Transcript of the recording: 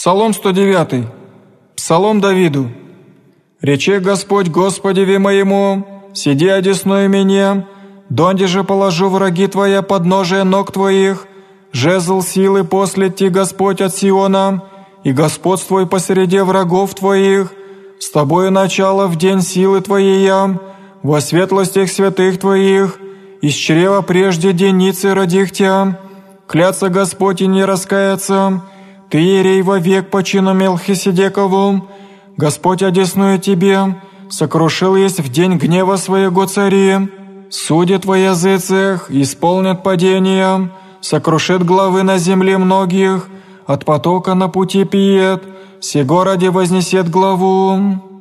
Псалом 109. Псалом Давиду. «Рече Господь Господеве моему, сиди одесную мне, донде же положу враги твоя подножие ног твоих, жезл силы после ти Господь от Сиона, и господствуй посреди врагов твоих, с тобою начало в день силы твоей я, во светлостях святых твоих, из чрева прежде деницы родих тебя, клятся Господь и не раскаяться, ты, ерей, вовек по чину Мелхиседекову, Господь одесную тебе, сокрушил есть в день гнева своего цари, судит во языцах, исполнит падения, сокрушит главы на земле многих, от потока на пути пиет, все городе вознесет главу».